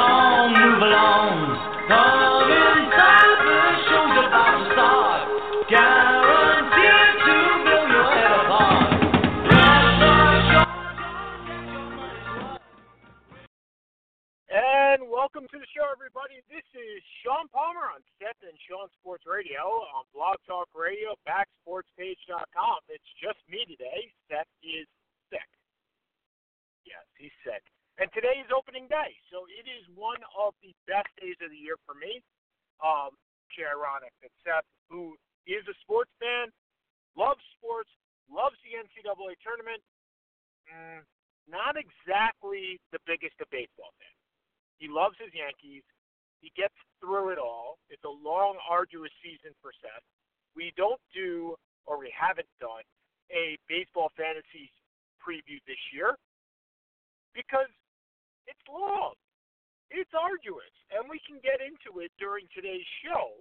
along, move along. Come inside, the show's about to start. Guaranteed to blow your head apart. And welcome to the show, everybody. This is Sean Palmer on Seth and Sean Sports Radio on Blog Talk Radio, backsportspage.com. It's just me today. Seth is sick. Yes, he's sick. And today is opening day, so it is one of the best days of the year for me. Um, is ironic that Seth, who is a sports fan, loves sports, loves the NCAA tournament, mm, not exactly the biggest of baseball fans. He loves his Yankees. He gets through it all. It's a long, arduous season for Seth. We don't do, or we haven't done, a baseball fantasy preview this year because it's long. It's arduous. And we can get into it during today's show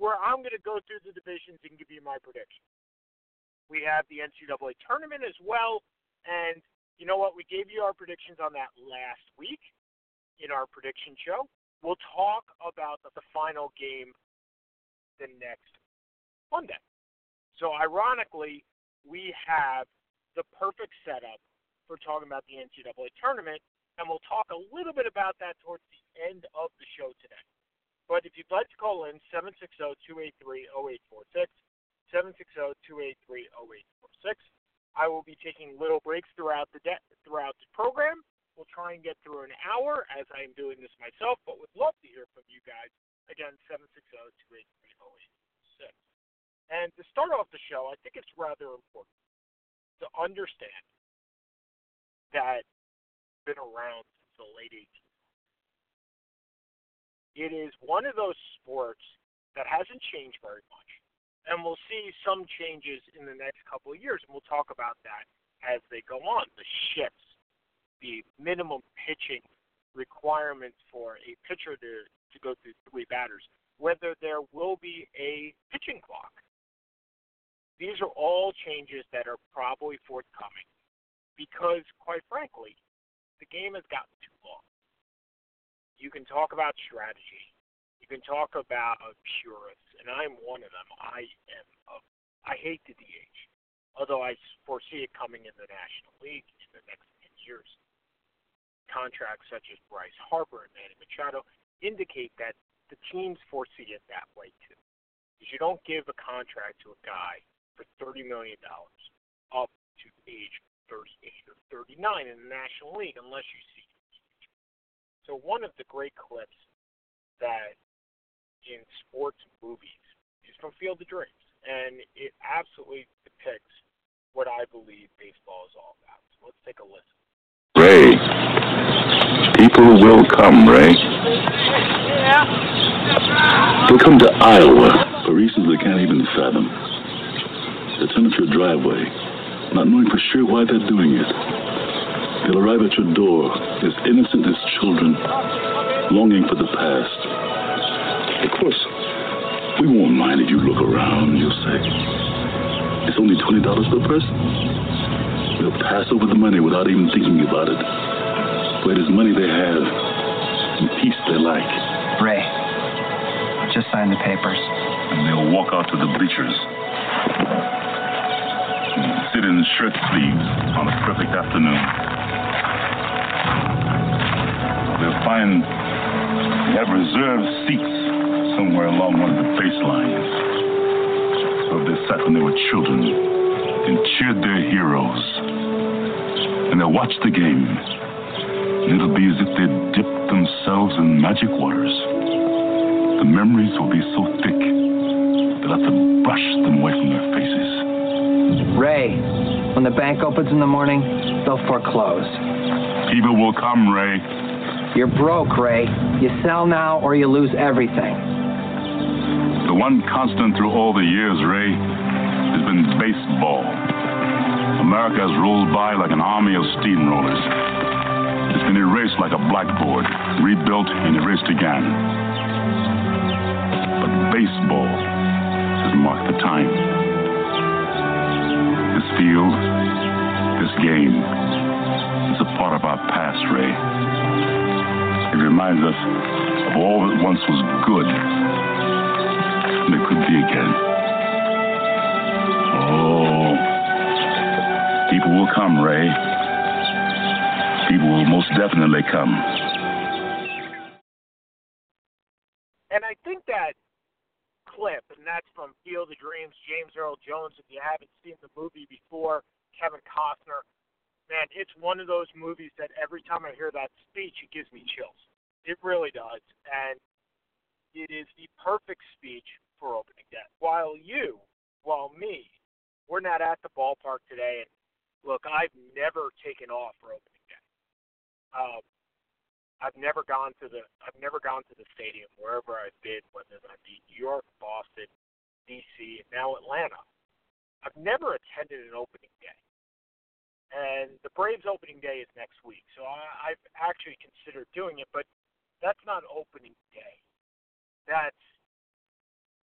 where I'm going to go through the divisions and give you my predictions. We have the NCAA tournament as well. And you know what? We gave you our predictions on that last week in our prediction show. We'll talk about the, final game the next Monday. So, ironically, we have the perfect setup for talking about the NCAA tournament, and we'll talk a little bit about that towards the end of the show today. But if you'd like to call in, 760-283-0846, 760-283-0846. I will be taking little breaks throughout the de- throughout the program. We'll try and get through an hour as I am doing this myself, but would love to hear from you guys. Again, 760-283-0846. And to start off the show, I think it's rather important to understand that been around since the late 1800s. It is one of those sports that hasn't changed very much. And we'll see some changes in the next couple of years, and we'll talk about that as they go on. The shifts, the minimum pitching requirements for a pitcher to, to go through three batters, whether there will be a pitching clock. These are all changes that are probably forthcoming because, quite frankly, the game has gotten too long. You can talk about strategy. You can talk about purists, and I'm one of them. I am. A, I hate the DH, although I foresee it coming in the National League in the next 10 years. Contracts such as Bryce Harper and Manny Machado indicate that the teams foresee it that way too. Because you don't give a contract to a guy for $30 million up to age 38 or 39 in the National League unless you see. So one of the great clips that in sports movies is from Field of Dreams, and it absolutely depicts what I believe baseball is all about. So let's take a listen. Ray. People will come, Ray. Yeah. They'll come to Iowa for reasons they can't even fathom. They'll turn your driveway, not knowing for sure why they're doing it. They'll arrive at your door as innocent as children, longing for the past. Of course, we won't mind if you look around, you'll say. It's only $20 per person. They'll pass over the money without even thinking about it. For it is money they have and peace they like. Ray, just sign the papers. And they'll walk out to the bleachers. In shirt sleeves on a perfect afternoon. They'll find they have reserved seats somewhere along one of the baselines. So they sat when they were children and cheered their heroes. And they'll watch the game. And it'll be as if they'd dipped themselves in magic waters. The memories will be so thick they'll have to brush them away from their faces. Ray, when the bank opens in the morning, they'll foreclose. People will come, Ray. You're broke, Ray. You sell now or you lose everything. The one constant through all the years, Ray, has been baseball. America has rolled by like an army of steamrollers. It's been erased like a blackboard, rebuilt and erased again. But baseball has marked the time. Field, this game, is a part of our past, Ray. It reminds us of all that once was good and it could be again. Oh, people will come, Ray. People will most definitely come. Dreams, James Earl Jones. If you haven't seen the movie before, Kevin Costner, man, it's one of those movies that every time I hear that speech, it gives me chills. It really does. And it is the perfect speech for opening day. While you, while me, we're not at the ballpark today. And look, I've never taken off for opening day. Um, I've never gone to the I've never gone to the stadium wherever I've been, whether that be New York, Boston, DC, and now Atlanta. I've never attended an opening day. And the Braves opening day is next week, so I, I've actually considered doing it, but that's not opening day. That's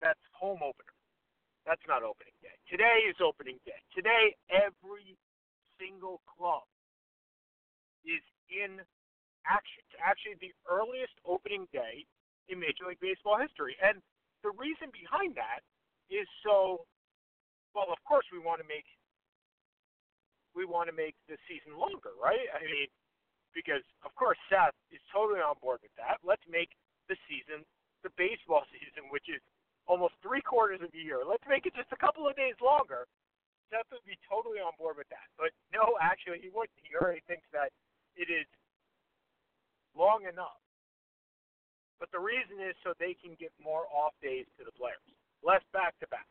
that's home opener. That's not opening day. Today is opening day. Today, every single club is in action. It's actually the earliest opening day in Major League Baseball history. And the reason behind that is so well, of course we want to make we want to make the season longer, right? I mean, because of course Seth is totally on board with that. Let's make the season the baseball season, which is almost three quarters of the year. Let's make it just a couple of days longer. Seth would be totally on board with that. But no, actually, he wouldn't. He already thinks that it is long enough. But the reason is so they can give more off days to the players, less back to back.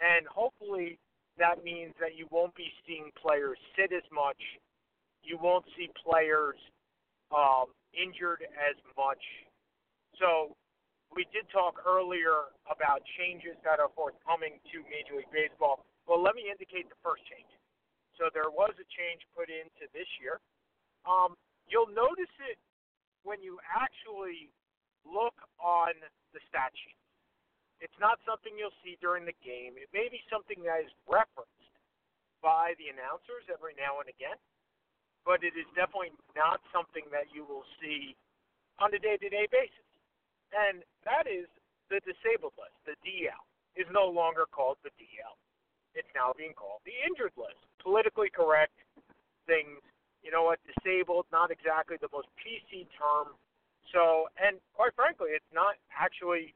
And hopefully that means that you won't be seeing players sit as much. You won't see players um, injured as much. So we did talk earlier about changes that are forthcoming to Major League Baseball. Well, let me indicate the first change. So there was a change put into this year. Um, you'll notice it when you actually look on the stat sheet. It's not something you'll see during the game. It may be something that is referenced by the announcers every now and again, but it is definitely not something that you will see on a day to day basis. And that is the disabled list, the DL, is no longer called the DL. It's now being called the injured list. Politically correct things you know what, disabled, not exactly the most PC term. So, and quite frankly, it's not actually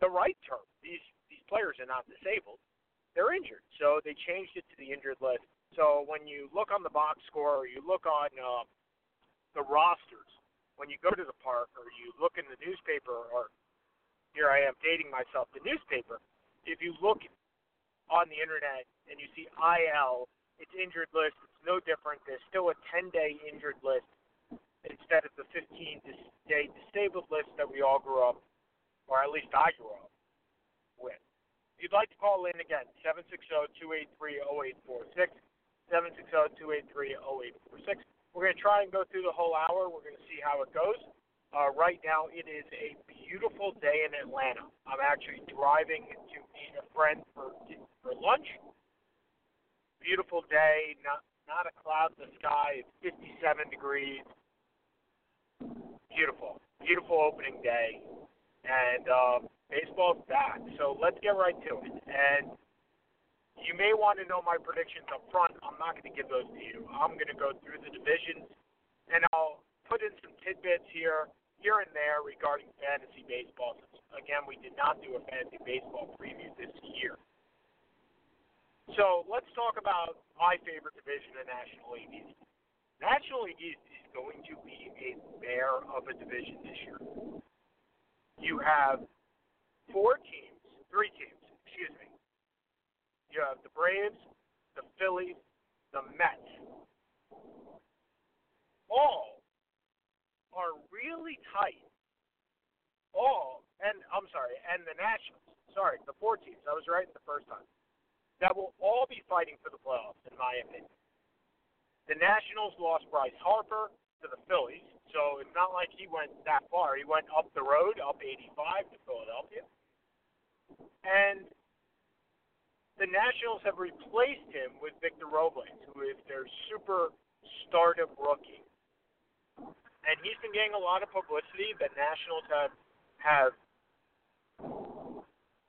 the right term. These these players are not disabled; they're injured. So they changed it to the injured list. So when you look on the box score, or you look on uh, the rosters, when you go to the park, or you look in the newspaper, or here I am dating myself, the newspaper. If you look on the internet and you see IL, it's injured list It's no different. There's still a 10 day injured list instead of the 15 day disabled list that we all grew up, or at least I grew up with. If you'd like to call in again, 760-283-0846, 760-283-0846. We're going to try and go through the whole hour. We're going to see how it goes. Uh, right now, it is a beautiful day in Atlanta. I'm actually driving to meet a friend for for lunch. Beautiful day, not not a cloud in the sky. It's 57 degrees. Beautiful, beautiful opening day, and uh, baseball's back. So let's get right to it. And you may want to know my predictions up front. I'm not going to give those to you. I'm going to go through the divisions, and I'll put in some tidbits here, here and there regarding fantasy baseball. Again, we did not do a fantasy baseball preview this year. So let's talk about my favorite division in National League East. National League East is going to be a bear of a division this year. You have four teams, three teams, excuse me. You have the Braves, the Phillies, the Mets. All are really tight. All and I'm sorry, and the Nationals. Sorry, the four teams. I was right the first time. That will all be fighting for the playoffs, in my opinion. The Nationals lost Bryce Harper to the Phillies, so it's not like he went that far. He went up the road, up 85 to Philadelphia. And the Nationals have replaced him with Victor Robles, who is their super stardom rookie. And he's been getting a lot of publicity. The Nationals have have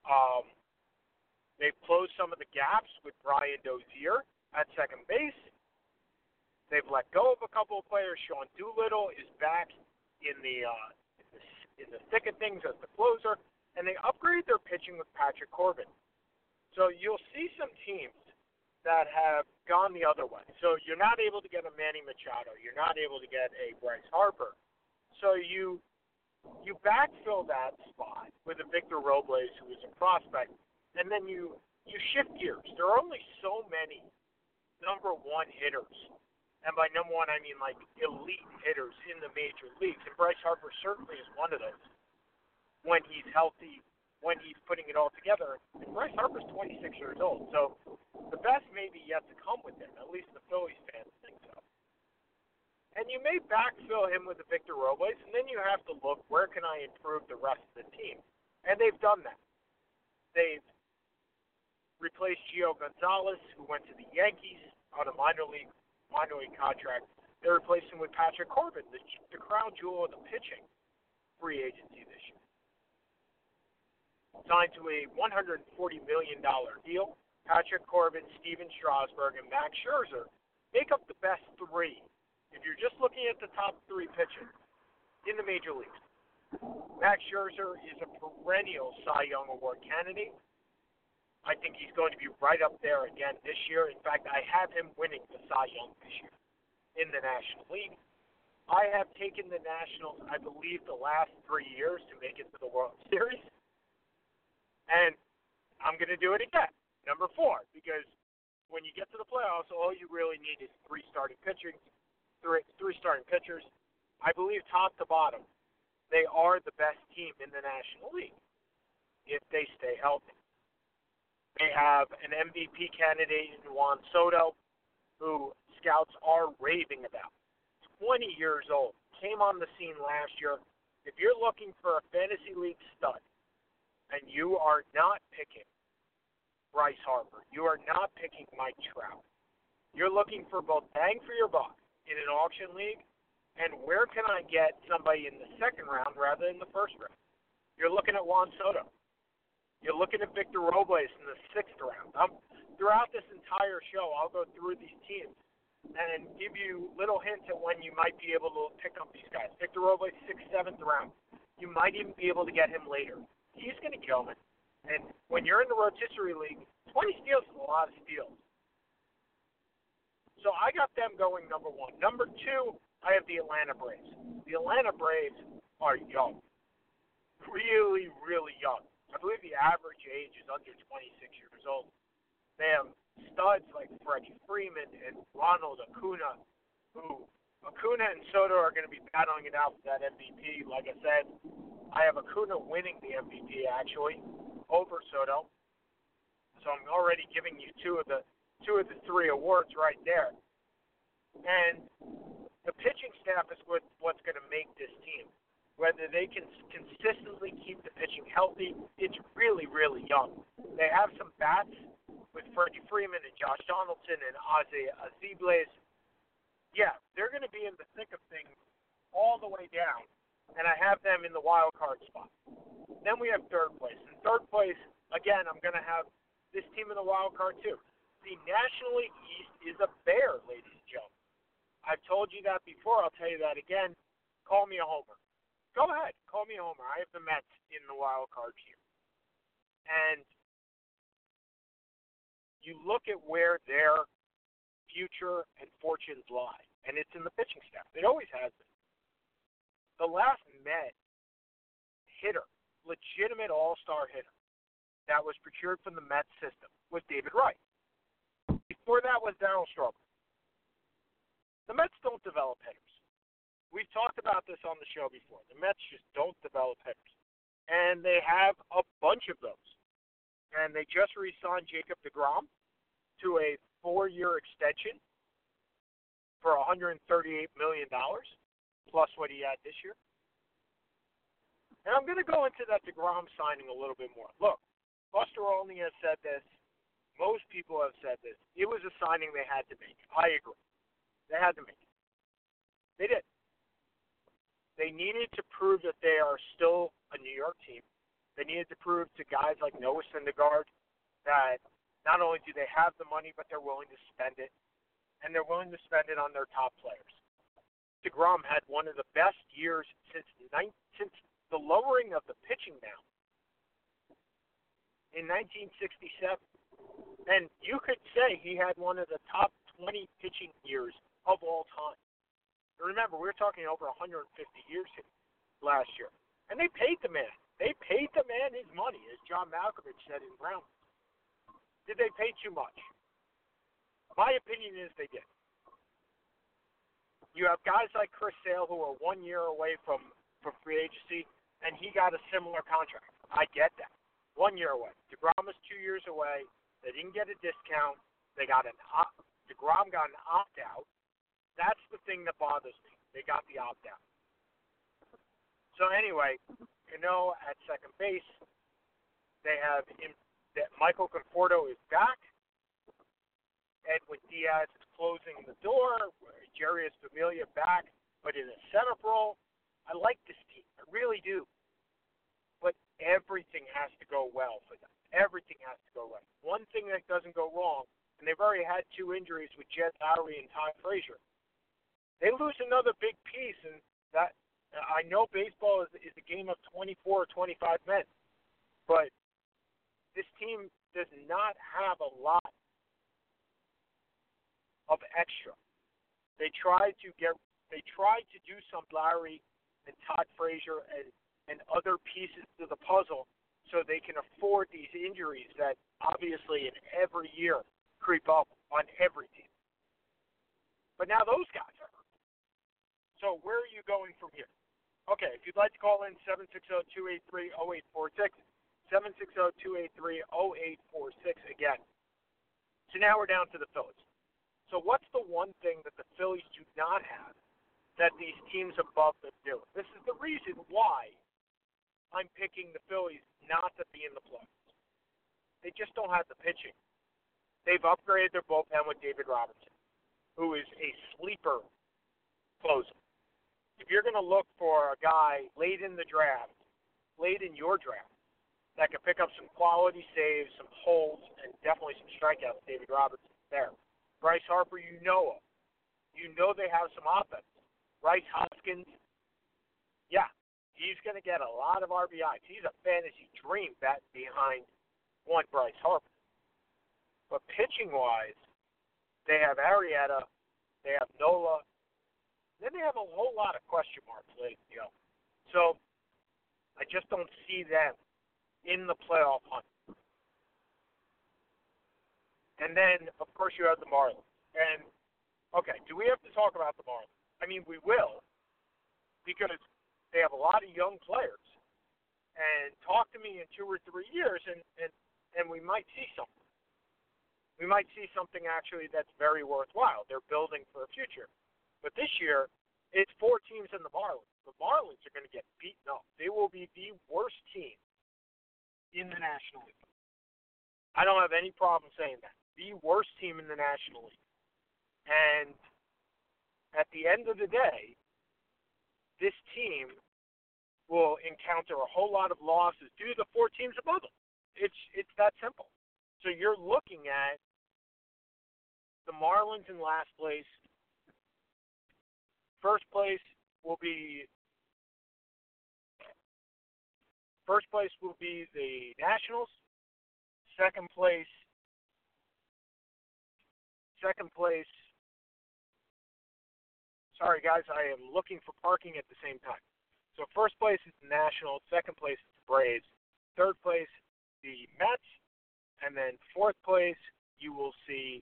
um, they've closed some of the gaps with Brian Dozier at second base. They've let go of a couple of players. Sean Doolittle is back in the uh, in the, in the thick of things as the closer, and they upgraded their pitching with Patrick Corbin. So you'll see some teams that have gone the other way. So you're not able to get a Manny Machado. You're not able to get a Bryce Harper. So you you backfill that spot with a Victor Robles who is a prospect, and then you you shift gears. There are only so many number one hitters and by number one, I mean like elite hitters in the major leagues. And Bryce Harper certainly is one of those when he's healthy, when he's putting it all together. And Bryce Harper's 26 years old, so the best may be yet to come with him. At least the Phillies fans think so. And you may backfill him with a Victor Robles, and then you have to look where can I improve the rest of the team. And they've done that. They've replaced Gio Gonzalez, who went to the Yankees on a minor league minor league contract. They replaced him with Patrick Corbin, the, the crown jewel of the pitching free agency this year. Signed to a $140 million deal. Patrick Corbin, Stephen Strasburg, and Max Scherzer make up the best three. If you're just looking at the top three pitchers in the major leagues, Max Scherzer is a perennial Cy Young Award candidate. I think he's going to be right up there again this year. In fact, I have him winning the Cy Young this year in the National League. I have taken the Nationals, I believe, the last three years to make it to the World Series. And I'm going to do it again, number four, because when you get to the playoffs, all you really need is three starting pitchers, three, three starting pitchers. I believe top to bottom, they are the best team in the National League if they stay healthy. They have an MVP candidate in Juan Soto, who scouts are raving about. 20 years old, came on the scene last year. If you're looking for a fantasy league stud, and you are not picking Bryce Harper, you are not picking Mike Trout, you're looking for both bang for your buck in an auction league, and where can I get somebody in the second round rather than the first round? You're looking at Juan Soto. You're looking at Victor Robles in the sixth round. I'm, throughout this entire show, I'll go through these teams and give you little hints at when you might be able to pick up these guys. Victor Robles, sixth, seventh round. You might even be able to get him later. He's going to kill me. And when you're in the rotisserie league, 20 steals is a lot of steals. So I got them going number one. Number two, I have the Atlanta Braves. The Atlanta Braves are young, really, really young. I believe the average age is under 26 years old. They have studs like Freddie Freeman and Ronald Acuna, who Acuna and Soto are going to be battling it out for that MVP. Like I said, I have Acuna winning the MVP actually over Soto. So I'm already giving you two of the two of the three awards right there. And the pitching staff is what, what's going to make this team whether they can consistently keep the pitching healthy. It's really, really young. They have some bats with Freddie Freeman and Josh Donaldson and Ozzie Albies. Yeah, they're going to be in the thick of things all the way down, and I have them in the wild card spot. Then we have third place. In third place, again, I'm going to have this team in the wild card too. The National League East is a bear, ladies and gentlemen. I've told you that before. I'll tell you that again. Call me a homer. Go ahead, call me Homer. I have the Mets in the wild card here, and you look at where their future and fortunes lie, and it's in the pitching staff. It always has been. The last Met hitter, legitimate All-Star hitter, that was procured from the Mets system was David Wright. Before that was Darryl Strawberry. The Mets don't develop hitters. We've talked about this on the show before. The Mets just don't develop hitters, and they have a bunch of those. And they just re-signed Jacob Degrom to a four-year extension for 138 million dollars plus what he had this year. And I'm going to go into that Degrom signing a little bit more. Look, Buster Olney has said this. Most people have said this. It was a signing they had to make. I agree. They had to make it. They did. They needed to prove that they are still a New York team. They needed to prove to guys like Noah Syndergaard that not only do they have the money, but they're willing to spend it, and they're willing to spend it on their top players. DeGrom had one of the best years since since the lowering of the pitching mound in 1967. And you could say he had one of the top 20 pitching years of all time. Remember, we were talking over 150 years last year. And they paid the man. They paid the man his money, as John Malkovich said in Brown. Did they pay too much? My opinion is they did. You have guys like Chris Sale who are one year away from, from free agency, and he got a similar contract. I get that. One year away. DeGrom is two years away. They didn't get a discount. They got an opt. DeGrom got an opt out. That's the thing that bothers me. They got the opt out. So anyway, Cano at second base. They have that Michael Conforto is back. Edwin Diaz is closing the door. Jeurys Familia back, but in a setup role. I like this team. I really do but everything has to go well for them. Everything has to go right. One thing that doesn't go wrong, and they've already had two injuries with Jed Lowrie and Ty Frazier. They lose another big piece, and that I know baseball is, is a game of 24 or 25 men, but this team does not have a lot of extra. They tried to get, they tried to do some Lowrie and Todd Frazier and and other pieces to the puzzle so they can afford these injuries that obviously in every year creep up on every team. But now those guys. So where are you going from here? Okay, if you'd like to call in 760-283-0846, 760-283-0846 again. So now we're down to the Phillies. So what's the one thing that the Phillies do not have that these teams above them do? This is the reason why I'm picking the Phillies not to be in the playoffs. They just don't have the pitching. They've upgraded their bullpen with David Robertson, who is a sleeper closer. If you're going to look for a guy late in the draft, late in your draft, that can pick up some quality saves, some holds, and definitely some strikeouts, David Robertson there. Bryce Harper, you know him. You know they have some offense. Rhys Hoskins, yeah, he's going to get a lot of RBIs. He's a fantasy dream bet behind one Bryce Harper. But pitching wise, they have Arrieta, they have Nola, then they have a whole lot of question marks late you know. So I just don't see them in the playoff hunt. And then of course you have the Marlins. And okay, do we have to talk about the Marlins? I mean we will because they have a lot of young players. And talk to me in two or three years, and and and we might see something. We might see something actually that's very worthwhile. They're building for a future. But this year, it's four teams in the Marlins. The Marlins are going to get beaten up. They will be the worst team in the National League. I don't have any problem saying that. The worst team in the National League. And at the end of the day, this team will encounter a whole lot of losses due to the four teams above them. It's it's that simple. So you're looking at the Marlins in last place. First place will be first place will be the Nationals. Second place second place Sorry, guys, I am looking for parking at the same time. So first place is the Nationals, second place is the Braves, third place the Mets, and then fourth place you will see.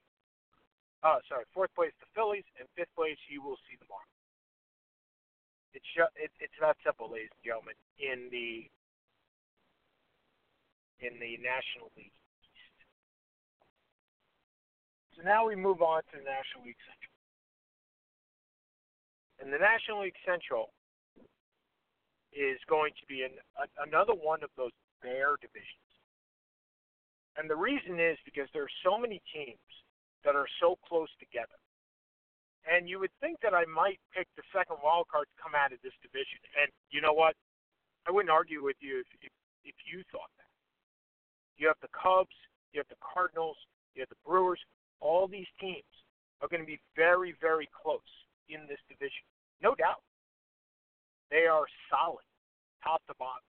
Uh, sorry, fourth place the Phillies, and fifth place you will see the Marlins. It's it, it's that simple, ladies and gentlemen. In the in the National League East. So now we move on to the National League Central. And the National League Central is going to be an, a, another one of those bare divisions. And the reason is because there are so many teams that are so close together. And you would think that I might pick the second wild card to come out of this division. And you know what? I wouldn't argue with you if, if, if you thought that. You have the Cubs, you have the Cardinals, you have the Brewers. All these teams are going to be very, very close in this division. No doubt. They are solid, top to bottom.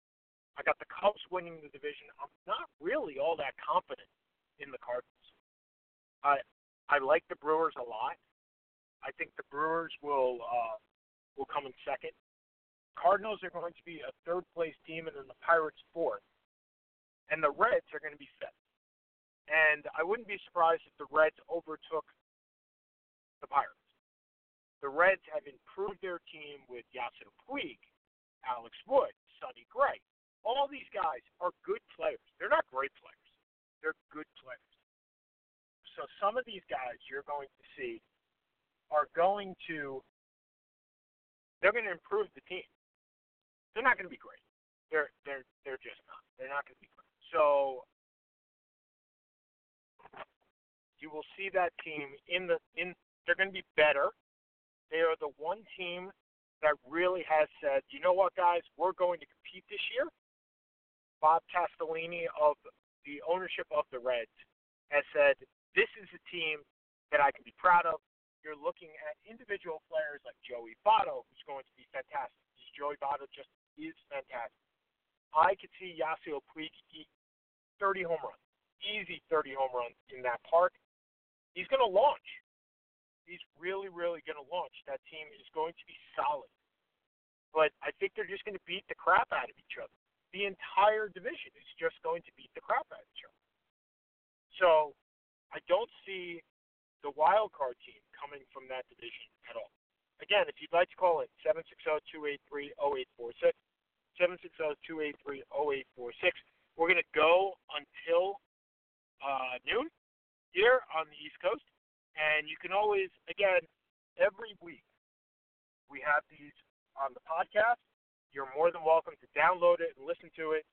I got the Cubs winning the division. I'm not really all that confident in the Cardinals. I I like the Brewers a lot. I think the Brewers will uh, will come in second. Cardinals are going to be a third place team, and then the Pirates fourth, and the Reds are going to be fifth. And I wouldn't be surprised if the Reds overtook the Pirates. The Reds have improved their team with Yasiel Puig, Alex Wood, Sonny Gray. All these guys are good players. They're not great players. They're good players. So some of these guys you're going to see are going to they're going to improve the team. They're not going to be great. They're they're they're just not. They're not going to be great. So you will see that team in the in they're going to be better. They are the one team that really has said, you know what, guys, we're going to compete this year. Bob Castellini of the ownership of the Reds has said, this is a team that I can be proud of you're looking at individual players like Joey Votto, who's going to be fantastic. Joey Votto just is fantastic. I could see Yasiel Puig eat 30 home runs, easy 30 home runs in that park. He's going to launch. He's really, really going to launch. That team is going to be solid. But I think they're just going to beat the crap out of each other. The entire division is just going to beat the crap out of each other. So I don't see the wild card team coming from that division at all. Again, if you'd like to call it 760-283-0846, 760-283-0846. We're going to go until uh, noon here on the East Coast. And you can always, again, every week we have these on the podcast. You're more than welcome to download it and listen to it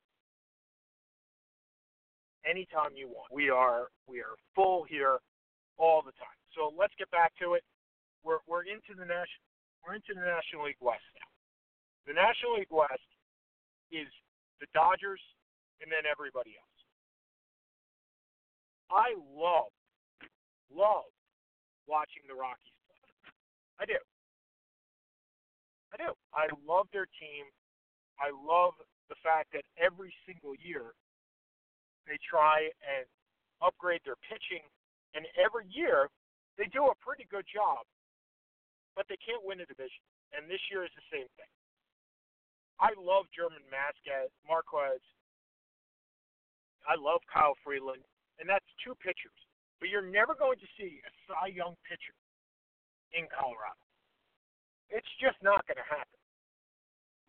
anytime you want. We are we are full here all the time. So let's get back to it. We're we're into the national we're into the National League West now. The National League West is the Dodgers and then everybody else. I love love watching the Rockies play. I do. I do. I love their team. I love the fact that every single year they try and upgrade their pitching and every year they do a pretty good job, but they can't win a division. And this year is the same thing. I love German Masquez, Marquez. I love Kyle Freeland, and that's two pitchers. But you're never going to see a Cy Young pitcher in Colorado. It's just not going to happen.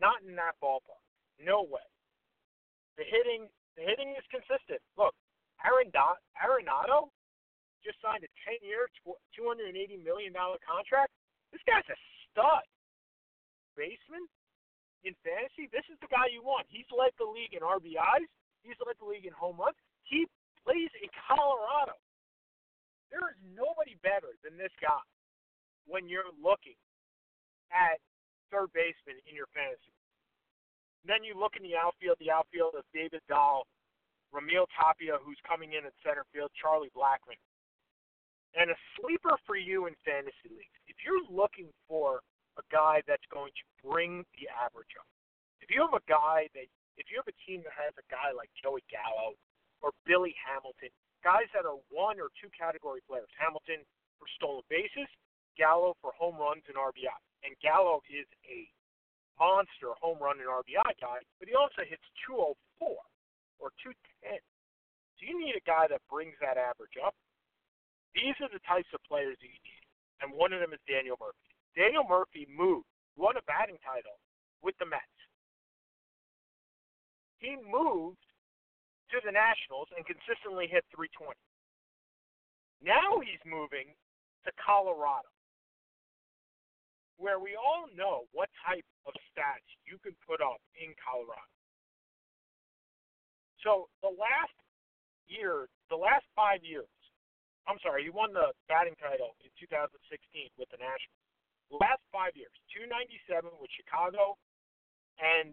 Not in that ballpark. No way. The hitting, the hitting is consistent. Look, Aaron Dot, Arenado just signed a 10 year, $280 million contract. This guy's a stud. Baseman in fantasy, this is the guy you want. He's led the league in RBIs, he's led the league in home runs. He plays in Colorado. There is nobody better than this guy when you're looking at third baseman in your fantasy. Then you look in the outfield, the outfield of David Dahl, Raimel Tapia, who's coming in at center field, Charlie Blackmon. And a sleeper for you in fantasy leagues, if you're looking for a guy that's going to bring the average up, if you have a guy that, if you have a team that has a guy like Joey Gallo or Billy Hamilton, guys that are one or two category players, Hamilton for stolen bases, Gallo for home runs and RBI. And Gallo is a monster home run and RBI guy, but he also hits 204 or 210. So you need a guy that brings that average up. These are the types of players that you need, and one of them is Daniel Murphy. Daniel Murphy moved won a batting title with the Mets. He moved to the Nationals and consistently hit 320. Now he's moving to Colorado, where we all know what type of stats you can put up in Colorado. So the last year, the last five years, I'm sorry, he won the batting title in 2016 with the Nationals. Last five years, 297 with Chicago and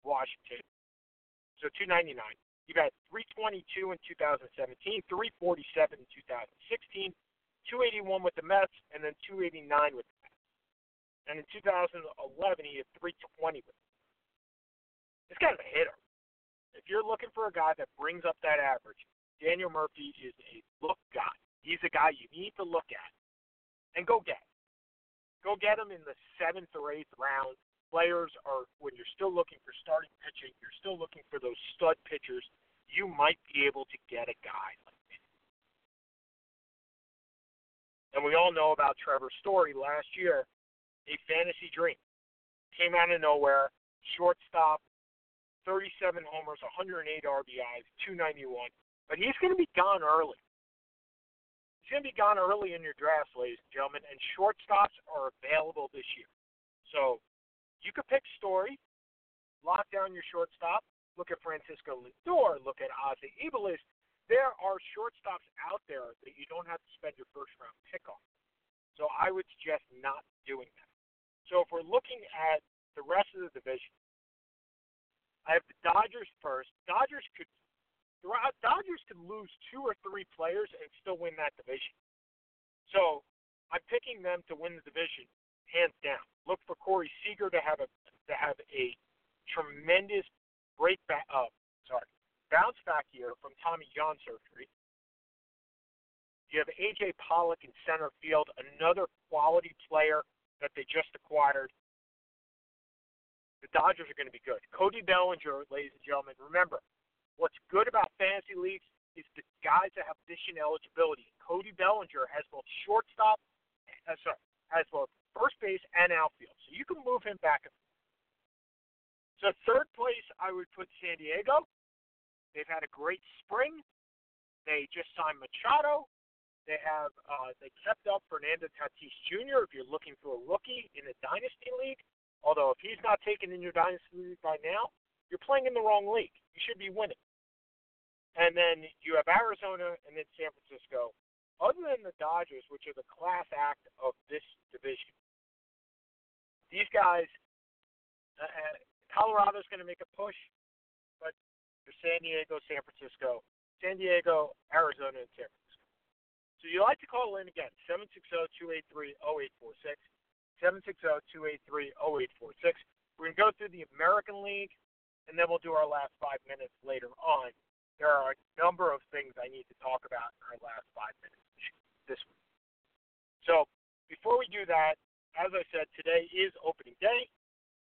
Washington. So 299. You've had 322 in 2017, 347 in 2016, 281 with the Mets, and then 289 with the Mets. And in 2011, he had 320 with them. This guy's a hitter. If you're looking for a guy that brings up that average, Daniel Murphy is a look guy. He's a guy you need to look at and go get. Go get him in the seventh or eighth round. Players are when you're still looking for starting pitching, you're still looking for those stud pitchers. You might be able to get a guy like this. And we all know about Trevor Story last year, a fantasy dream. Came out of nowhere, shortstop, 37 homers, 108 RBIs, 291. But he's going to be gone early. He's going to be gone early in your draft, ladies and gentlemen, and shortstops are available this year. So you could pick Story, lock down your shortstop, look at Francisco Lindor, look at Ozzie Albies. There are shortstops out there that you don't have to spend your first round pick on. So I would suggest not doing that. So if we're looking at the rest of the division, I have the Dodgers first. Dodgers could Dodgers could lose two or three players and still win that division. So I'm picking them to win the division hands down. Look for Corey Seager to have a to have a tremendous break back uh sorry bounce back year from Tommy John surgery. You have AJ Pollock in center field, another quality player that they just acquired. The Dodgers are going to be good. Cody Bellinger, ladies and gentlemen, remember What's good about fantasy leagues is the guys that have position eligibility. Cody Bellinger has both shortstop, uh, sorry, has both first base and outfield, so you can move him back. So third place, I would put San Diego. They've had a great spring. They just signed Machado. They have uh, they kept up Fernando Tatis Jr. If you're looking for a rookie in a dynasty league, although if he's not taken in your dynasty league by now, you're playing in the wrong league. You should be winning. And then you have Arizona and then San Francisco. Other than the Dodgers, which are the class act of this division, these guys, uh, uh Colorado's going to make a push, but San Diego, San Francisco, San Diego, Arizona, and San Francisco. So you like to call in again, 760-283-0846, 760-283-0846. We're going to go through the American League, and then we'll do our last five minutes later on. There are a number of things I need to talk about in our last five minutes this week. So before we do that, as I said, today is opening day.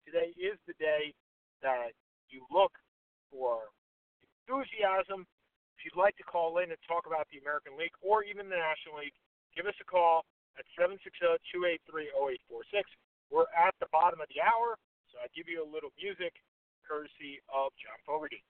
Today is the day that you look for enthusiasm. If you'd like to call in and talk about the American League or even the National League, give us a call at 760-283-0846. We're at the bottom of the hour, so I give you a little music courtesy of John Fogerty.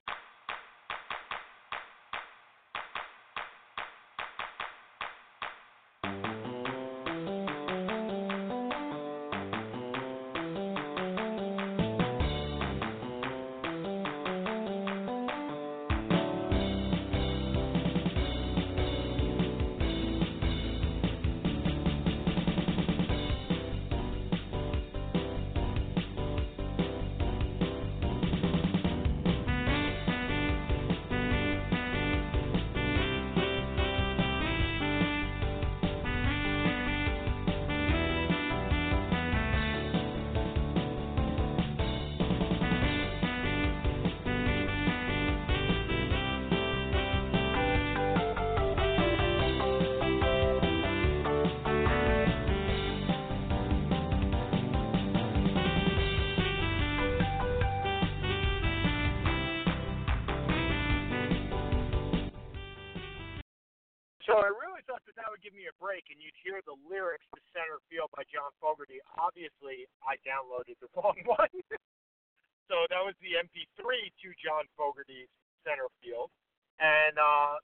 John Fogerty's Center Field. And uh,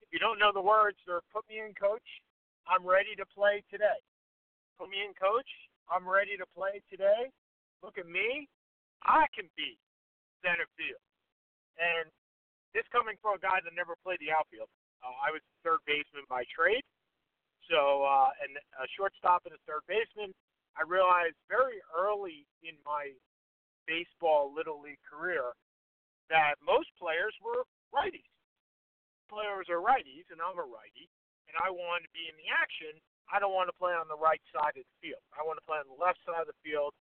if you don't know the words, they're put me in, coach. I'm ready to play today. Put me in, coach. I'm ready to play today. Look at me. I can be center field. And this coming from a guy that never played the outfield. Uh, I was third baseman by trade, so uh, and a shortstop and a third baseman. I realized very early in my baseball little league career that most players were righties. Players are righties, and I'm a righty, and I want to be in the action. I don't want to play on the right side of the field. I want to play on the left side of the field.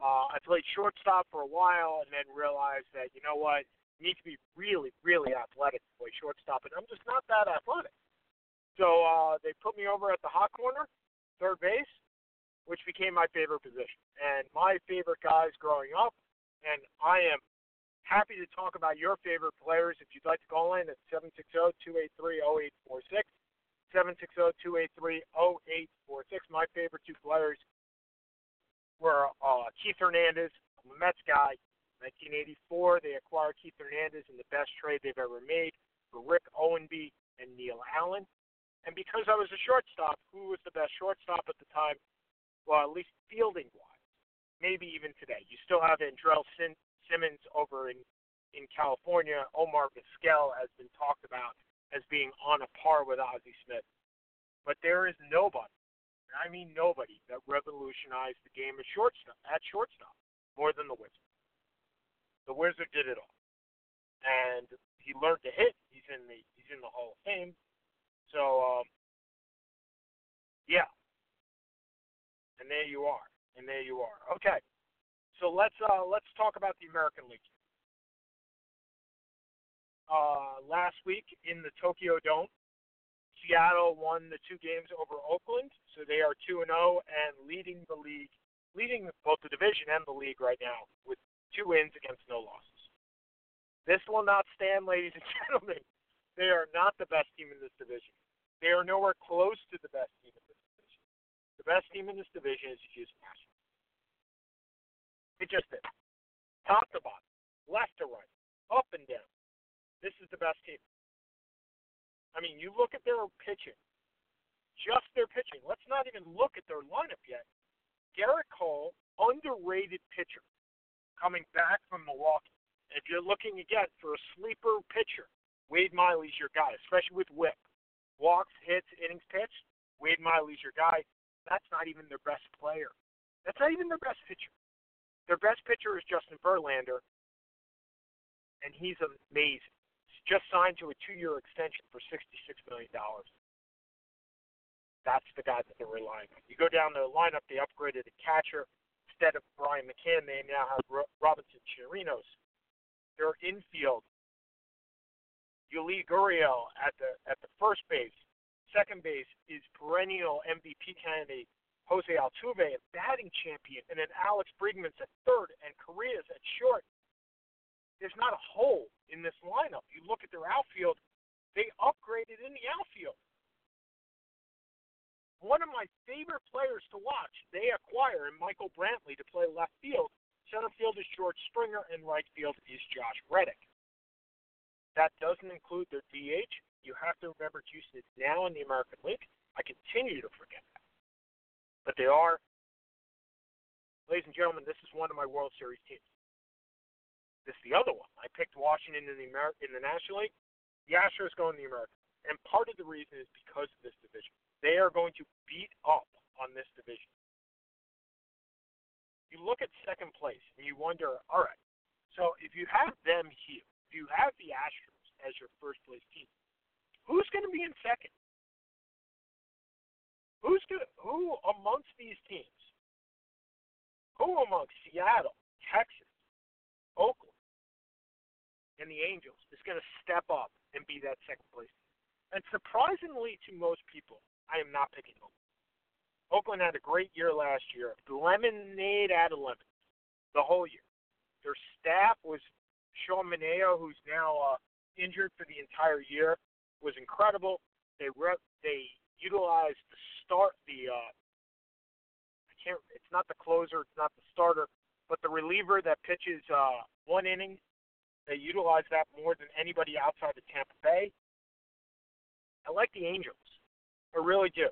Uh, I played shortstop for a while, and then realized that you know what, you need to be really, really athletic to play shortstop, and I'm just not that athletic. So uh, they put me over at the hot corner, third base, which became my favorite position. And my favorite guys growing up, and I am happy to talk about your favorite players. If you'd like to call in, it's 760-283-0846. 760-283-0846. My favorite two players were uh, Keith Hernandez, I'm a Mets guy, 1984, they acquired Keith Hernandez in the best trade they've ever made for Rick Ownbey and Neil Allen. And because I was a shortstop, who was the best shortstop at the time? Well, at least fielding wise, maybe even today. You still have Andrell Sim- Simmons over in in California. Omar Vizquel has been talked about as being on a par with Ozzie Smith, but there is nobody, and I mean nobody, that revolutionized the game of shortstop at shortstop more than the Wizard. The Wizard did it all, and he learned to hit. He's in the he's in the Hall of Fame. So um, yeah, and there you are, and there you are. Okay, so let's uh, let's talk about the American League. Uh, last week in the Tokyo Dome, Seattle won the two games over Oakland, so they are two and zero oh and leading the league, leading both the division and the league right now with two wins against no losses. This will not stand, ladies and gentlemen. They are not the best team in this division. They are nowhere close to the best team in this division. The best team in this division is the Houston. It just is. Top to bottom, left to right, up and down. This is the best team. I mean, you look at their pitching, just their pitching. Let's not even look at their lineup yet. Gerrit Cole, underrated pitcher coming back from Milwaukee. If you're looking again for a sleeper pitcher, Wade Miley's your guy, especially with whip. Walks, hits, innings pitched, Wade Miley's your guy. That's not even their best player. That's not even their best pitcher. Their best pitcher is Justin Verlander, and he's amazing. He's just signed to a two-year extension for $66 million. That's the guy that they're relying on. You go down the lineup, they upgraded a catcher instead of Brian McCann, they now have Robinson Chirinos. Their infield, Yuli Gurriel at the at the first base. Second base is perennial MVP candidate Jose Altuve, a batting champion, and then Alex Bregman's at third and Correa's at short. There's not a hole in this lineup. You look at their outfield, they upgraded in the outfield one of my favorite players to watch, they acquire in Michael Brantley to play left field. Center field is George Springer, and right field is Josh Reddick. That doesn't include their DH. You have to remember Houston is now in the American League. I continue to forget that. But they are, ladies and gentlemen, this is one of my World Series teams. This is the other one. I picked Washington in the Amer- in the National League. The Astros go in the American. And part of the reason is because of this division. They are going to beat up on this division. You look at second place and you wonder, all right, so if you have them here, if you have the Astros as your first place team, who's going to be in second? Who's going who amongst these teams, who amongst Seattle, Texas, Oakland, and the Angels is going to step up and be that second place? And surprisingly to most people, I am not picking Oakland. Oakland had a great year last year. Lemonade out of the whole year. Their staff was Sean Manaea, who's now uh, injured for the entire year, was incredible. They re- they utilize the start the uh, I can't. It's not the closer. It's not the starter, but the reliever that pitches uh, one inning. They utilize that more than anybody outside of Tampa Bay. I like the Angels. I really do.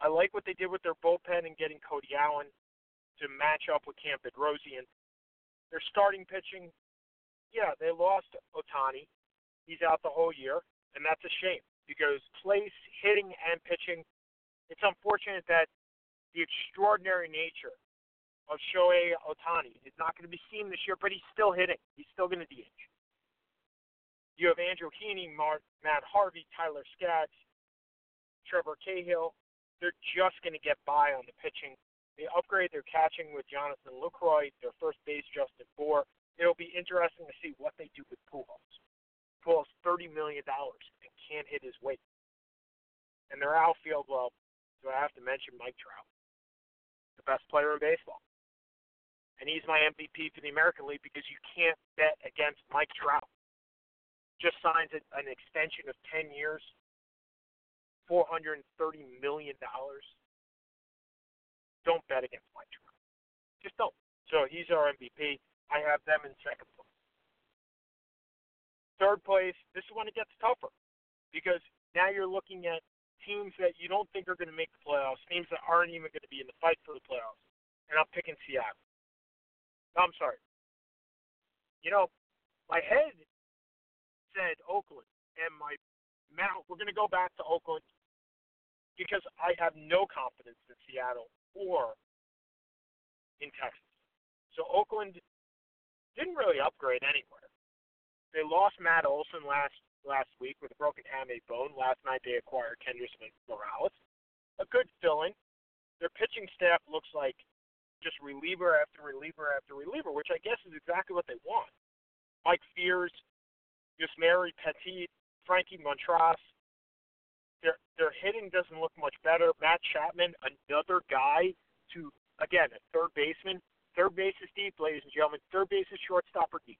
I like what they did with their bullpen and getting Cody Allen to match up with Cam Bedrosian. Their starting pitching, yeah, they lost Ohtani. He's out the whole year, and that's a shame because place, hitting, and pitching, it's unfortunate that the extraordinary nature of Shohei Ohtani is not going to be seen this year, but he's still hitting. He's still going to DH. You have Andrew Heaney, Mark, Matt Harvey, Tyler Skaggs, Trevor Cahill. They're just going to get by on the pitching. They upgrade their catching with Jonathan Lucroy, their first base Justin Bour. It'll be interesting to see what they do with Pujols. Pujols thirty million dollars and can't hit his weight. And their outfield, well, do I have to mention Mike Trout, the best player in baseball? and he's my MVP for the American League because you can't bet against Mike Trout. Just signs an extension of 10 years, $430 million. Don't bet against Mike Trout. Just don't. So he's our MVP. I have them in second place. Third place, this is when it gets tougher because now you're looking at teams that you don't think are going to make the playoffs, teams that aren't even going to be in the fight for the playoffs. And I'm picking Seattle. No, I'm sorry. You know, my head said Oakland, and my mouth. We're going to go back to Oakland because I have no confidence in Seattle or in Texas. So Oakland didn't really upgrade anywhere. They lost Matt Olson last last week with a broken hamate bone. Last night they acquired Kendrys Morales, a good fill-in. Their pitching staff looks like just reliever after reliever after reliever, which I guess is exactly what they want. Mike Fiers, Yusmeiro Petit, Frankie Montas. Their their hitting doesn't look much better. Matt Chapman, another guy to again a third baseman. Third base is deep, ladies and gentlemen. Third base is shortstop or deep.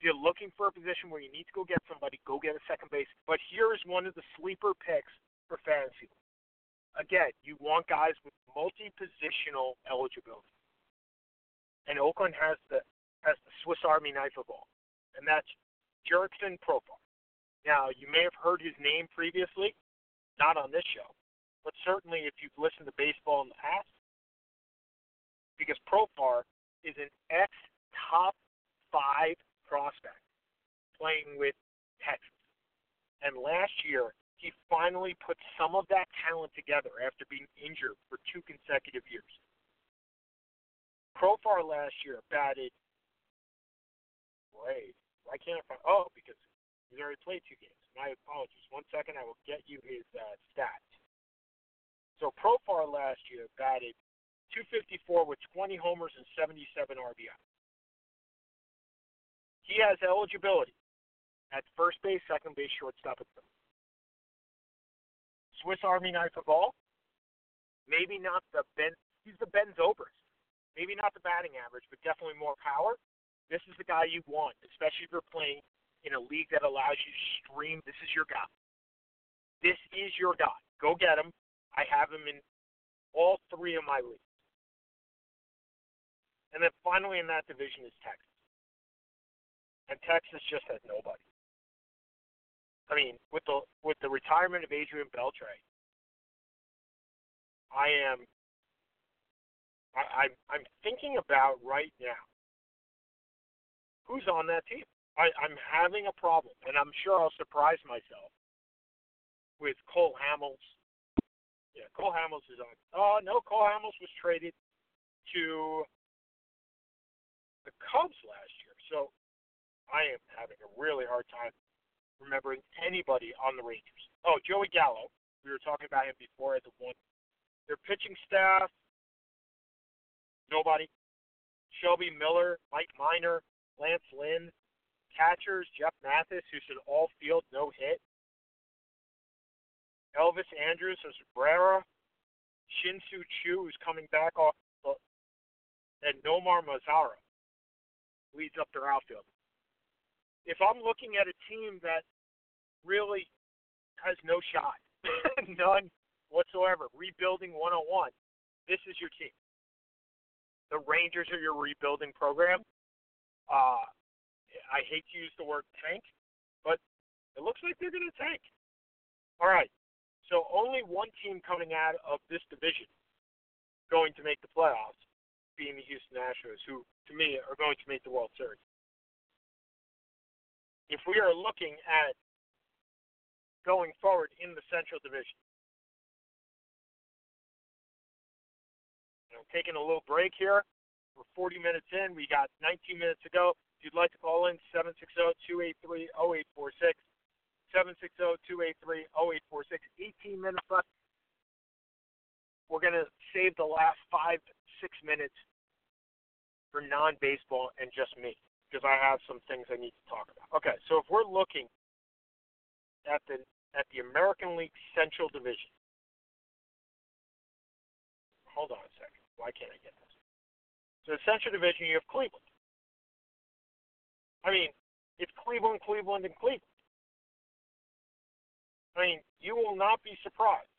If you're looking for a position where you need to go get somebody, go get a second base. But here is one of the sleeper picks for fantasy again, you want guys with multi-positional eligibility, and Oakland has the has the Swiss Army knife of all, and that's Jurickson Profar. Now, you may have heard his name previously, not on this show, but certainly if you've listened to baseball in the past, because Profar is an ex-top five prospect playing with Texas. And last year, he finally put some of that talent together after being injured for two consecutive years. Profar last year batted. Wait, why can't I find? Oh, because he's already played two games. My apologies. One second, I will get you his uh, stats. So Profar last year batted 254 with 20 homers and 77 RBI. He has eligibility at first base, second base, shortstop, and third. Swiss Army knife of all. Maybe not the Ben. He's the Ben Zobrist. Maybe not the batting average, but definitely more power. This is the guy you want, especially if you're playing in a league that allows you to stream. This is your guy. This is your guy. Go get him. I have him in all three of my leagues. And then finally in that division is Texas. And Texas just has nobody. I mean, with the with the retirement of Adrian Beltre, I am I, I'm I'm thinking about right now who's on that team. I, I'm having a problem, and I'm sure I'll surprise myself with Cole Hamels. Yeah, Cole Hamels is on. Oh no, Cole Hamels was traded to the Cubs last year, so I am having a really hard time remembering anybody on the Rangers. Oh, Joey Gallo. We were talking about him before as a one. Their pitching staff, nobody. Shelby Miller, Mike Minor, Lance Lynn. Catchers, Jeff Mathis, who's an all field no hit. Elvis Andrus as Brera. Shin-Soo Choo, who's coming back off, and Nomar Mazara leads up their outfield if I'm looking at a team that really has no shot, None whatsoever. Rebuilding 101. This is your team. The Rangers are your rebuilding program. Uh, I hate to use the word tank, but it looks like they're going to tank. All right. So only one team coming out of this division going to make the playoffs, being the Houston Astros, who to me are going to make the World Series. If we are looking at going forward in the Central Division, know, taking a little break here. We're 40 minutes in. We got 19 minutes to go. If you'd like to call in, 760-283-0846. 760-283-0846. 18 minutes left. We're going to save the last five, six minutes for non-baseball and just me because I have some things I need to talk about. Okay, so if we're looking at the at the American League Central Division, hold on a second. Why can't I get this? So the Central Division, you have Cleveland. I mean, it's Cleveland, Cleveland, and Cleveland. I mean, you will not be surprised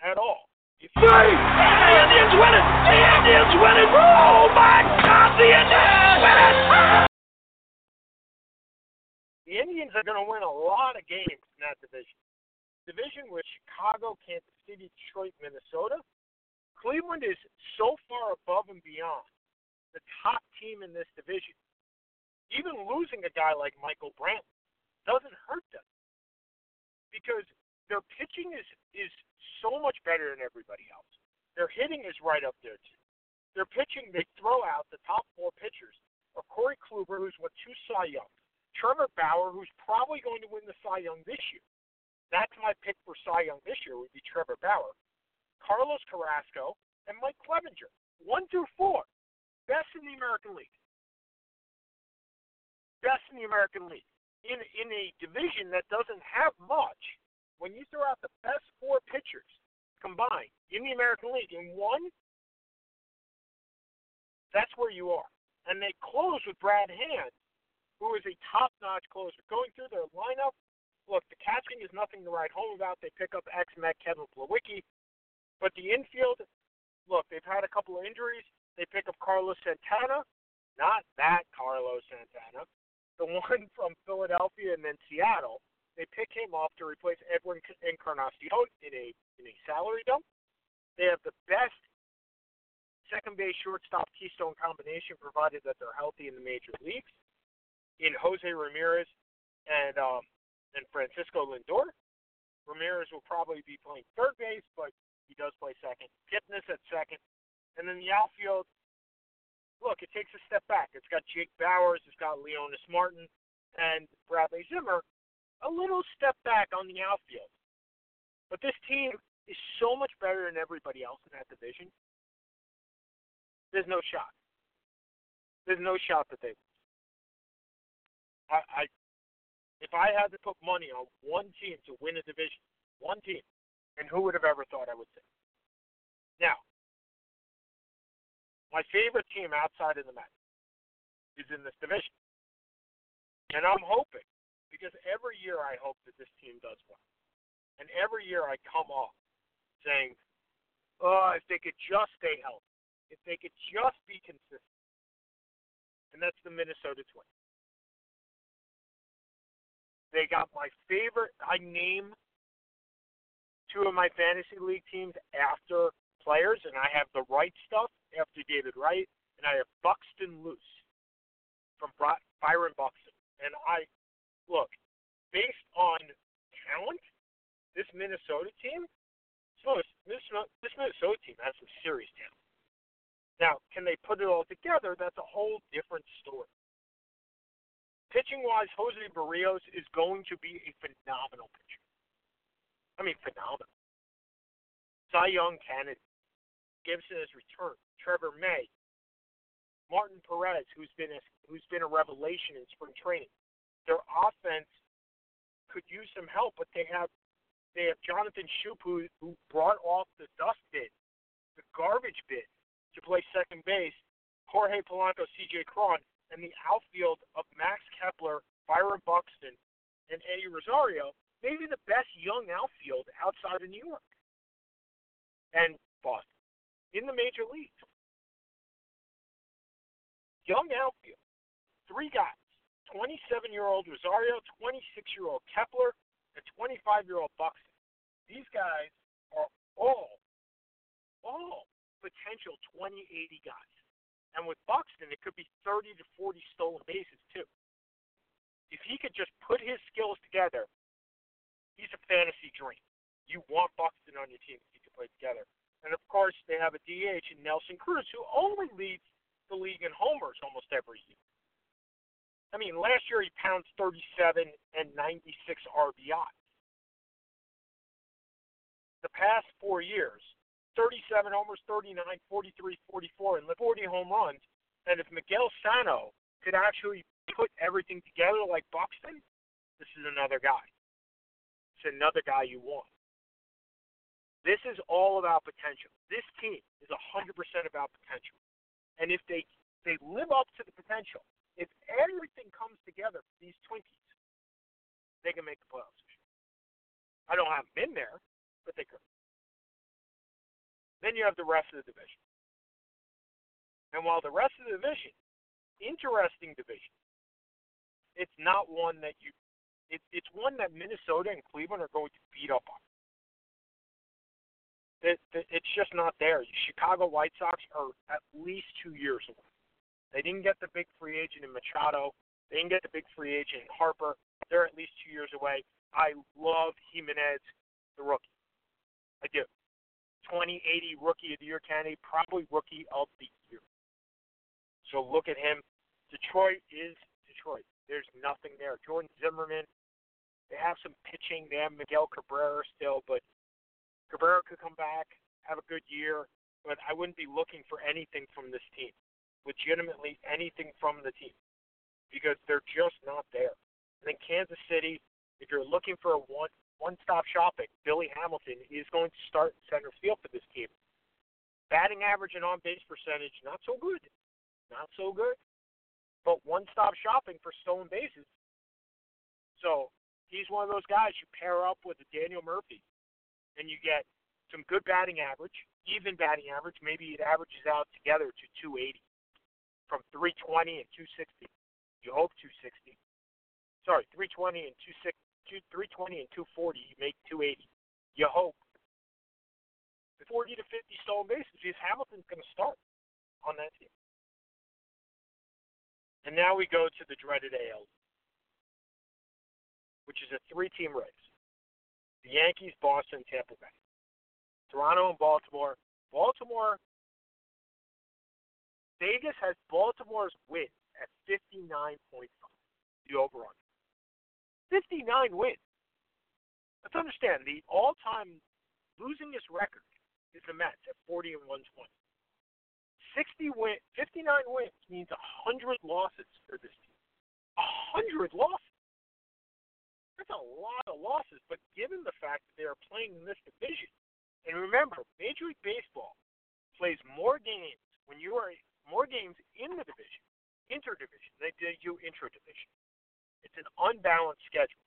at all. If The Indians win it! The Indians win it! Oh my God! The Indians win it! The Indians are going to win a lot of games in that division. Division with Chicago, Kansas City, Detroit, Minnesota. Cleveland is so far above and beyond the top team in this division. Even losing a guy like Michael Brantley doesn't hurt them because their pitching is is so much better than everybody else. Their hitting is right up there too. Their pitching, they throw out the top four pitchers are Corey Kluber, who's won two Cy Young, Trevor Bauer, who's probably going to win the Cy Young this year. That's my pick for Cy Young this year would be Trevor Bauer, Carlos Carrasco, and Mike Clevinger. One through four, best in the American League. Best in the American League. In in a division that doesn't have much, when you throw out the best four pitchers combined in the American League in one, that's where you are. And they close with Brad Hand, who is a top-notch closer. Going through their lineup, look, the catching is nothing to write home about. They pick up ex-Met Kevin Plawecki, but the infield, look, they've had a couple of injuries. They pick up Carlos Santana, not that Carlos Santana, the one from Philadelphia and then Seattle. They pick him up to replace Edwin Encarnacion in a in a salary dump. They have the best second base shortstop keystone combination, provided that they're healthy in the major leagues. In Jose Ramirez and um, and Francisco Lindor, Ramirez will probably be playing third base, but he does play second. Kipnis at second, and then the outfield. Look, it takes a step back. It's got Jake Bauers, it's got Leonys Martin, and Bradley Zimmer. A little step back on the outfield, but this team is so much better than everybody else in that division. There's no shot. There's no shot that they. I, I if I had to put money on one team to win a division, one team, and who would have ever thought I would say? Now, my favorite team outside of the Mets is in this division. And I'm hoping, because every year I hope that this team does well. And every year I come off saying, oh, if they could just stay healthy, if they could just be consistent. And that's the Minnesota Twins. They got my favorite. I name two of my fantasy league teams after players, and I have the right stuff after David Wright, and I have Buxton Loose from Byron Buxton. And I look based on talent, this Minnesota team, this this Minnesota team has some serious talent. Now, can they put it all together? That's a whole different story. Pitching wise, Jose Berrios is going to be a phenomenal pitcher. I mean, phenomenal. Cy Young candidate. Gibson has returned. Trevor May. Martin Perez, who's been a, who's been a revelation in spring training. Their offense could use some help, but they have they have Jonathan Schoop, who who brought off the dust bit, the garbage bit, to play second base. Jorge Polanco, C.J. Cron, and the outfield of Max Kepler, Byron Buxton, and Eddie Rosario maybe the best young outfield outside of New York and Boston in the major leagues. Young outfield, three guys: 27-year-old Rosario, 26-year-old Kepler, and 25-year-old Buxton. These guys are all, all potential 20-80 guys. And with Buxton, it could be 30 to 40 stolen bases too. If he could just put his skills together, he's a fantasy dream. You want Buxton on your team if you can play together. And of course, they have a DH in Nelson Cruz, who only leads the league in homers almost every year. I mean, last year he pounds 37 and 96 RBIs. The past four years, 37 homers, 39, 43, 44, and 40 home runs. And if Miguel Sano could actually put everything together like Buxton, this is another guy. It's another guy you want. This is all about potential. This team is 100% about potential. And if they they live up to the potential, if everything comes together for these Twinkies, they can make the playoffs. I don't have in there, but they could. Then you have the rest of the division. And while the rest of the division, interesting division, it's not one that you, it, it's one that Minnesota and Cleveland are going to beat up on. It, it, it's just not there. Chicago White Sox are at least two years away. They didn't get the big free agent in Machado. They didn't get the big free agent in Harper. They're at least two years away. I love Jimenez, the rookie. I do. 2080 Rookie of the Year candidate, probably Rookie of the Year. So look at him. Detroit is Detroit. There's nothing there. Jordan Zimmermann, they have some pitching. They have Miguel Cabrera still, but Cabrera could come back, have a good year, but I wouldn't be looking for anything from this team. Legitimately anything from the team. Because they're just not there. And then Kansas City, if you're looking for a one one-stop shopping. Billy Hamilton is going to start center field for this team. Batting average and on-base percentage, not so good. Not so good. But one-stop shopping for stolen bases. So he's one of those guys you pair up with a Daniel Murphy, and you get some good batting average, even batting average. Maybe it averages out together to 280 from 320 and 260. You hope 260. Sorry, 320 and 260 two, 320 and 240, you make 280. You hope. The 40 to 50 stolen bases, is Hamilton's going to start on that team. And now we go to the dreaded AL, which is a three-team race: the Yankees, Boston, Tampa Bay, Toronto, and Baltimore. Baltimore. Vegas has Baltimore's win at 59.5, the over 59 wins. Let's understand the all-time losingest record is the Mets at 40 and 120. 60 win, 59 wins means 100 losses for this team. 100 losses. That's a lot of losses, but given the fact that they are playing in this division, and remember, Major League Baseball plays more games when you are more games in the division, interdivision, than they do intra-division. It's an unbalanced schedule.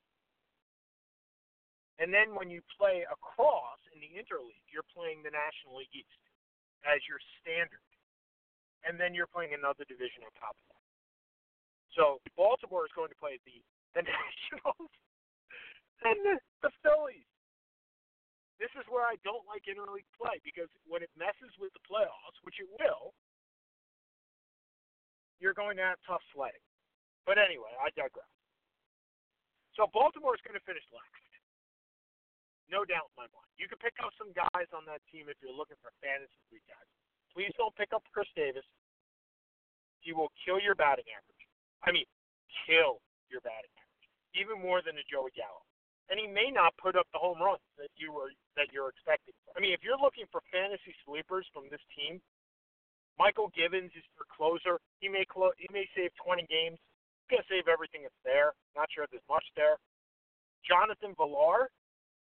And then when you play across in the interleague, you're playing the National League East as your standard. And then you're playing another division on top of that. So Baltimore is going to play the the Nationals and the, the Phillies. This is where I don't like interleague play because when it messes with the playoffs, which it will, you're going to have tough sledding. But anyway, I digress. So Baltimore is going to finish last. No doubt in my mind. You can pick up some guys on that team if you're looking for fantasy league guys. Please don't pick up Chris Davis. He will kill your batting average. I mean, kill your batting average, even more than a Joey Gallo. And he may not put up the home runs that you were that you're expecting. I mean, if you're looking for fantasy sleepers from this team, Mychal Givens is your closer. He may clo- he may save 20 games going to save everything that's there. Not sure if there's much there. Jonathan Villar,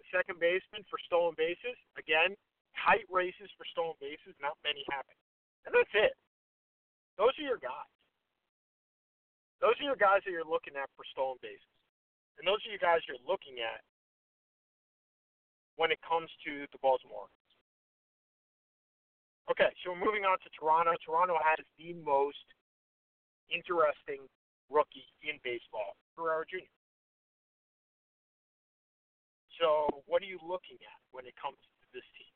the second baseman for stolen bases. Again, tight races for stolen bases. Not many happen. And that's it. Those are your guys. Those are your guys that you're looking at for stolen bases. And those are your guys you're looking at when it comes to the Baltimore. Okay, so we're moving on to Toronto. Toronto has the most interesting rookie in baseball, Guerrero Jr. So, what are you looking at when it comes to this team?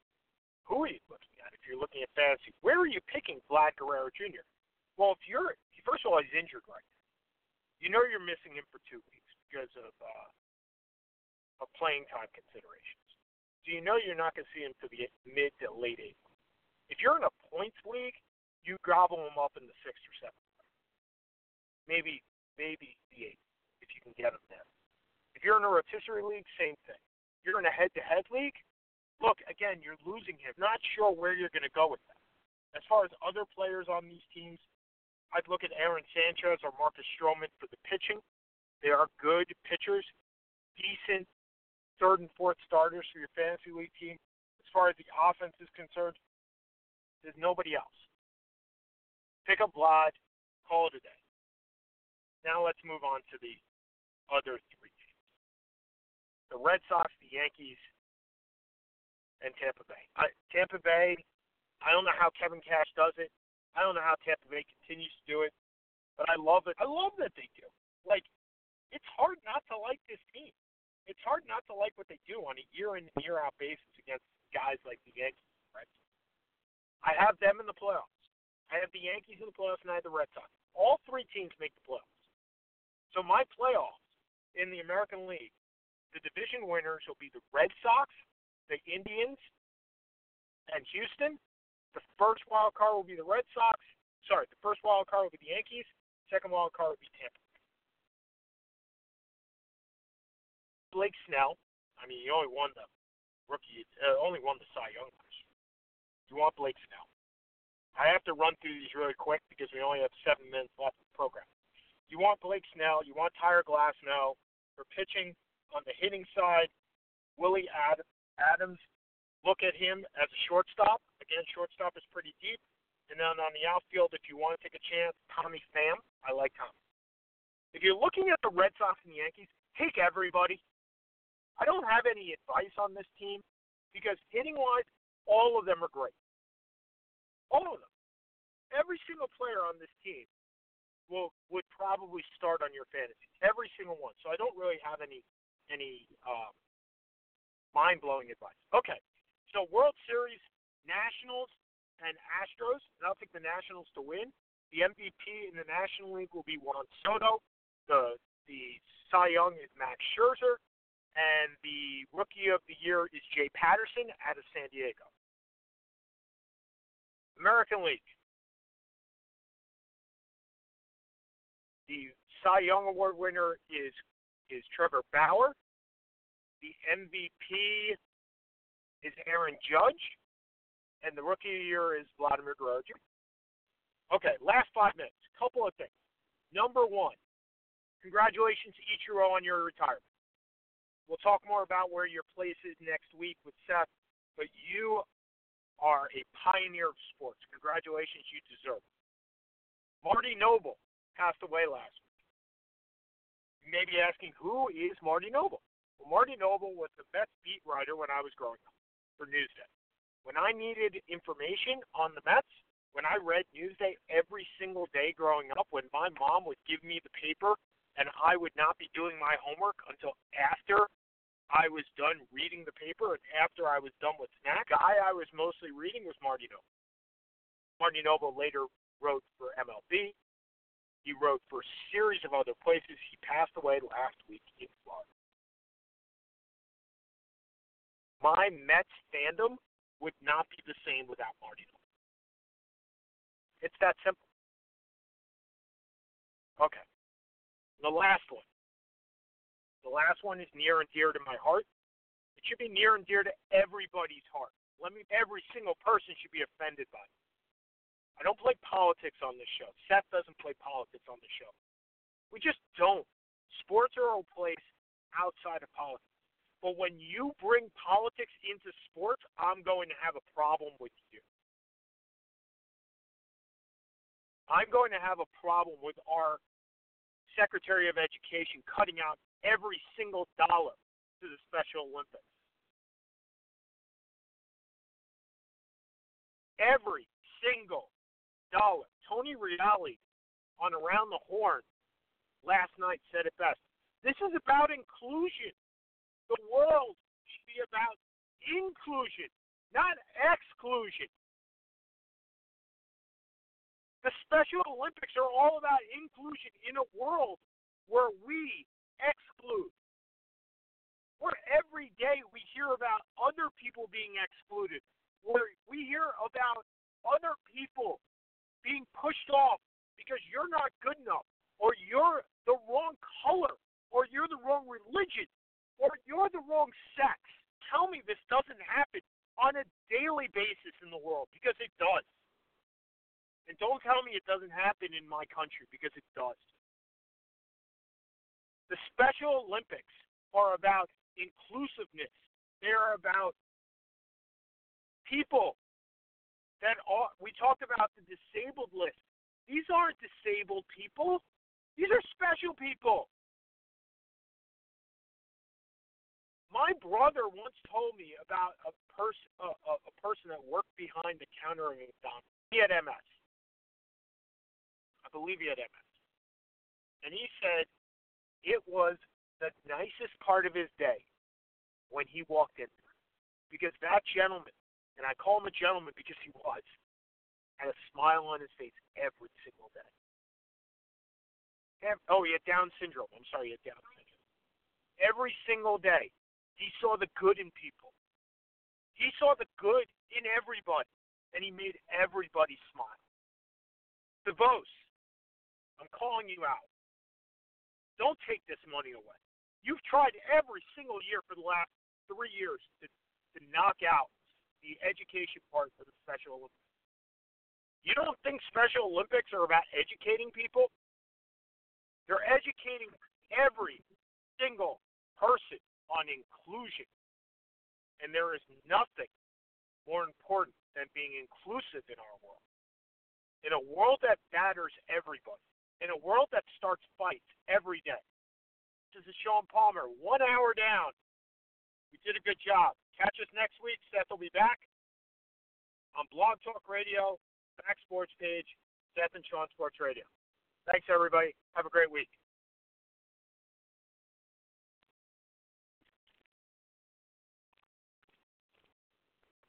Who are you looking at if you're looking at fantasy? Where are you picking Vlad Guerrero Jr.? Well, if you're first of all, he's injured right now. You know you're missing him for two weeks because of uh, of playing time considerations. So you know you're not going to see him to the mid to late April. If you're in a points league, you gobble him up in the sixth or seventh. Maybe maybe the eighth if you can get him there. If you're in a rotisserie league, same thing. You're in a head-to-head league. Look, again, you're losing him. Not sure where you're going to go with that. As far as other players on these teams, I'd look at Aaron Sanchez or Marcus Stroman for the pitching. They are good pitchers, decent third and fourth starters for your fantasy league team. As far as the offense is concerned, there's nobody else. Pick up Vlad, call it a day. Now let's move on to the other three teams. The Red Sox, the Yankees, and Tampa Bay. I, Tampa Bay, I don't know how Kevin Cash does it. I don't know how Tampa Bay continues to do it, but I love it. I love that they do. Like, it's hard not to like this team. It's hard not to like what they do on a year in year out basis against guys like the Yankees, right? I have them in the playoffs. I have the Yankees in the playoffs, and I have the Red Sox. All three teams make the playoffs. So my playoffs in the American League, the division winners will be the Red Sox, the Indians, and Houston, the first wild card will be the Red Sox. Sorry, the first wild card will be the Yankees. Second wild card will be Tampa. Blake Snell. I mean, he only won the rookie, uh, only won the Cy Young You want Blake Snell? I have to run through these really quick because we only have seven minutes left of the program. You want Blake Snell. You want Tyler Glasnow for pitching on the hitting side. Willie Ad- Adams look at him as a shortstop. Again, shortstop is pretty deep. And then on the outfield, if you want to take a chance, Tommy Pham. I like Tommy. If you're looking at the Red Sox and the Yankees, take everybody. I don't have any advice on this team because hitting wise, all of them are great. All of them. Every single player on this team will would probably start on your fantasy. Every single one. So I don't really have any any um, mind blowing advice. Okay, so World Series, Nationals, and Astros. And I'll take the Nationals to win. The MVP in the National League will be Juan Soto. The the Cy Young is Max Scherzer, and the Rookie of the Year is Jay Patterson out of San Diego. American League. The Cy Young Award winner is is Trevor Bauer. The MVP is Aaron Judge, and the rookie of the year is Vladimir Guerrero Okay, last five minutes. Couple of things. Number one, congratulations Ichiro on your retirement. We'll talk more about where your place is next week with Seth, but you are a pioneer of sports. Congratulations, you deserve it. Marty Noble passed away last week. You may be asking, who is Marty Noble? Well, Marty Noble was the best beat writer when I was growing up for Newsday. When I needed information on the Mets, when I read Newsday every single day growing up, when my mom would give me the paper and I would not be doing my homework until after I was done reading the paper and after I was done with snack, the guy I was mostly reading was Marty Noble. Marty Noble later wrote for MLB. He wrote for a series of other places. He passed away last week in Florida. my Mets fandom would not be the same without Marty. It's that simple. Okay. The last one. The last one is near and dear to my heart. It should be near and dear to everybody's heart. Let me every single person should be offended by it. I don't play politics on this show. Seth doesn't play politics on the show. We just don't. Sports are a place outside of politics. But when you bring politics into sports, I'm going to have a problem with you. I'm going to have a problem with our Secretary of Education cutting out every single dollar to the Special Olympics. Every single dollar. Tony Reali on Around the Horn last night said it best. This is about inclusion. The world should be about inclusion, not exclusion. The Special Olympics are all about inclusion in a world where we exclude. Where every day we hear about other people being excluded. Where we hear about other people being pushed off because you're not good enough, or you're the wrong color, or you're the wrong religion, or you're the wrong sex. Tell me this doesn't happen on a daily basis in the world because it does. And don't tell me it doesn't happen in my country because it does. The Special Olympics are about inclusiveness. They are about people that we talked about the disabled list. These aren't disabled people. These are special people. My brother once told me about a person a, a, person that worked behind the counter at McDonald's. He had MS I believe he had MS. And he said it was the nicest part of his day when he walked in. Because that gentleman, and I call him a gentleman because he was, had a smile on his face every single day. Every, oh, he had Down syndrome. I'm sorry, he had Down syndrome. Every single day, he saw the good in people. He saw the good in everybody, and he made everybody smile. DeVos, I'm calling you out. Don't take this money away. You've tried every single year for the last three years to, to knock out the education part of the Special Olympics. You don't think Special Olympics are about educating people? They're educating every single person on inclusion. And there is nothing more important than being inclusive in our world. In a world that matters everybody in a world that starts fights every day. This is Sean Palmer, one hour down. We did a good job. Catch us next week. Seth will be back on Blog Talk Radio, Back Sports page, Seth and Sean Sports Radio. Thanks, everybody. Have a great week.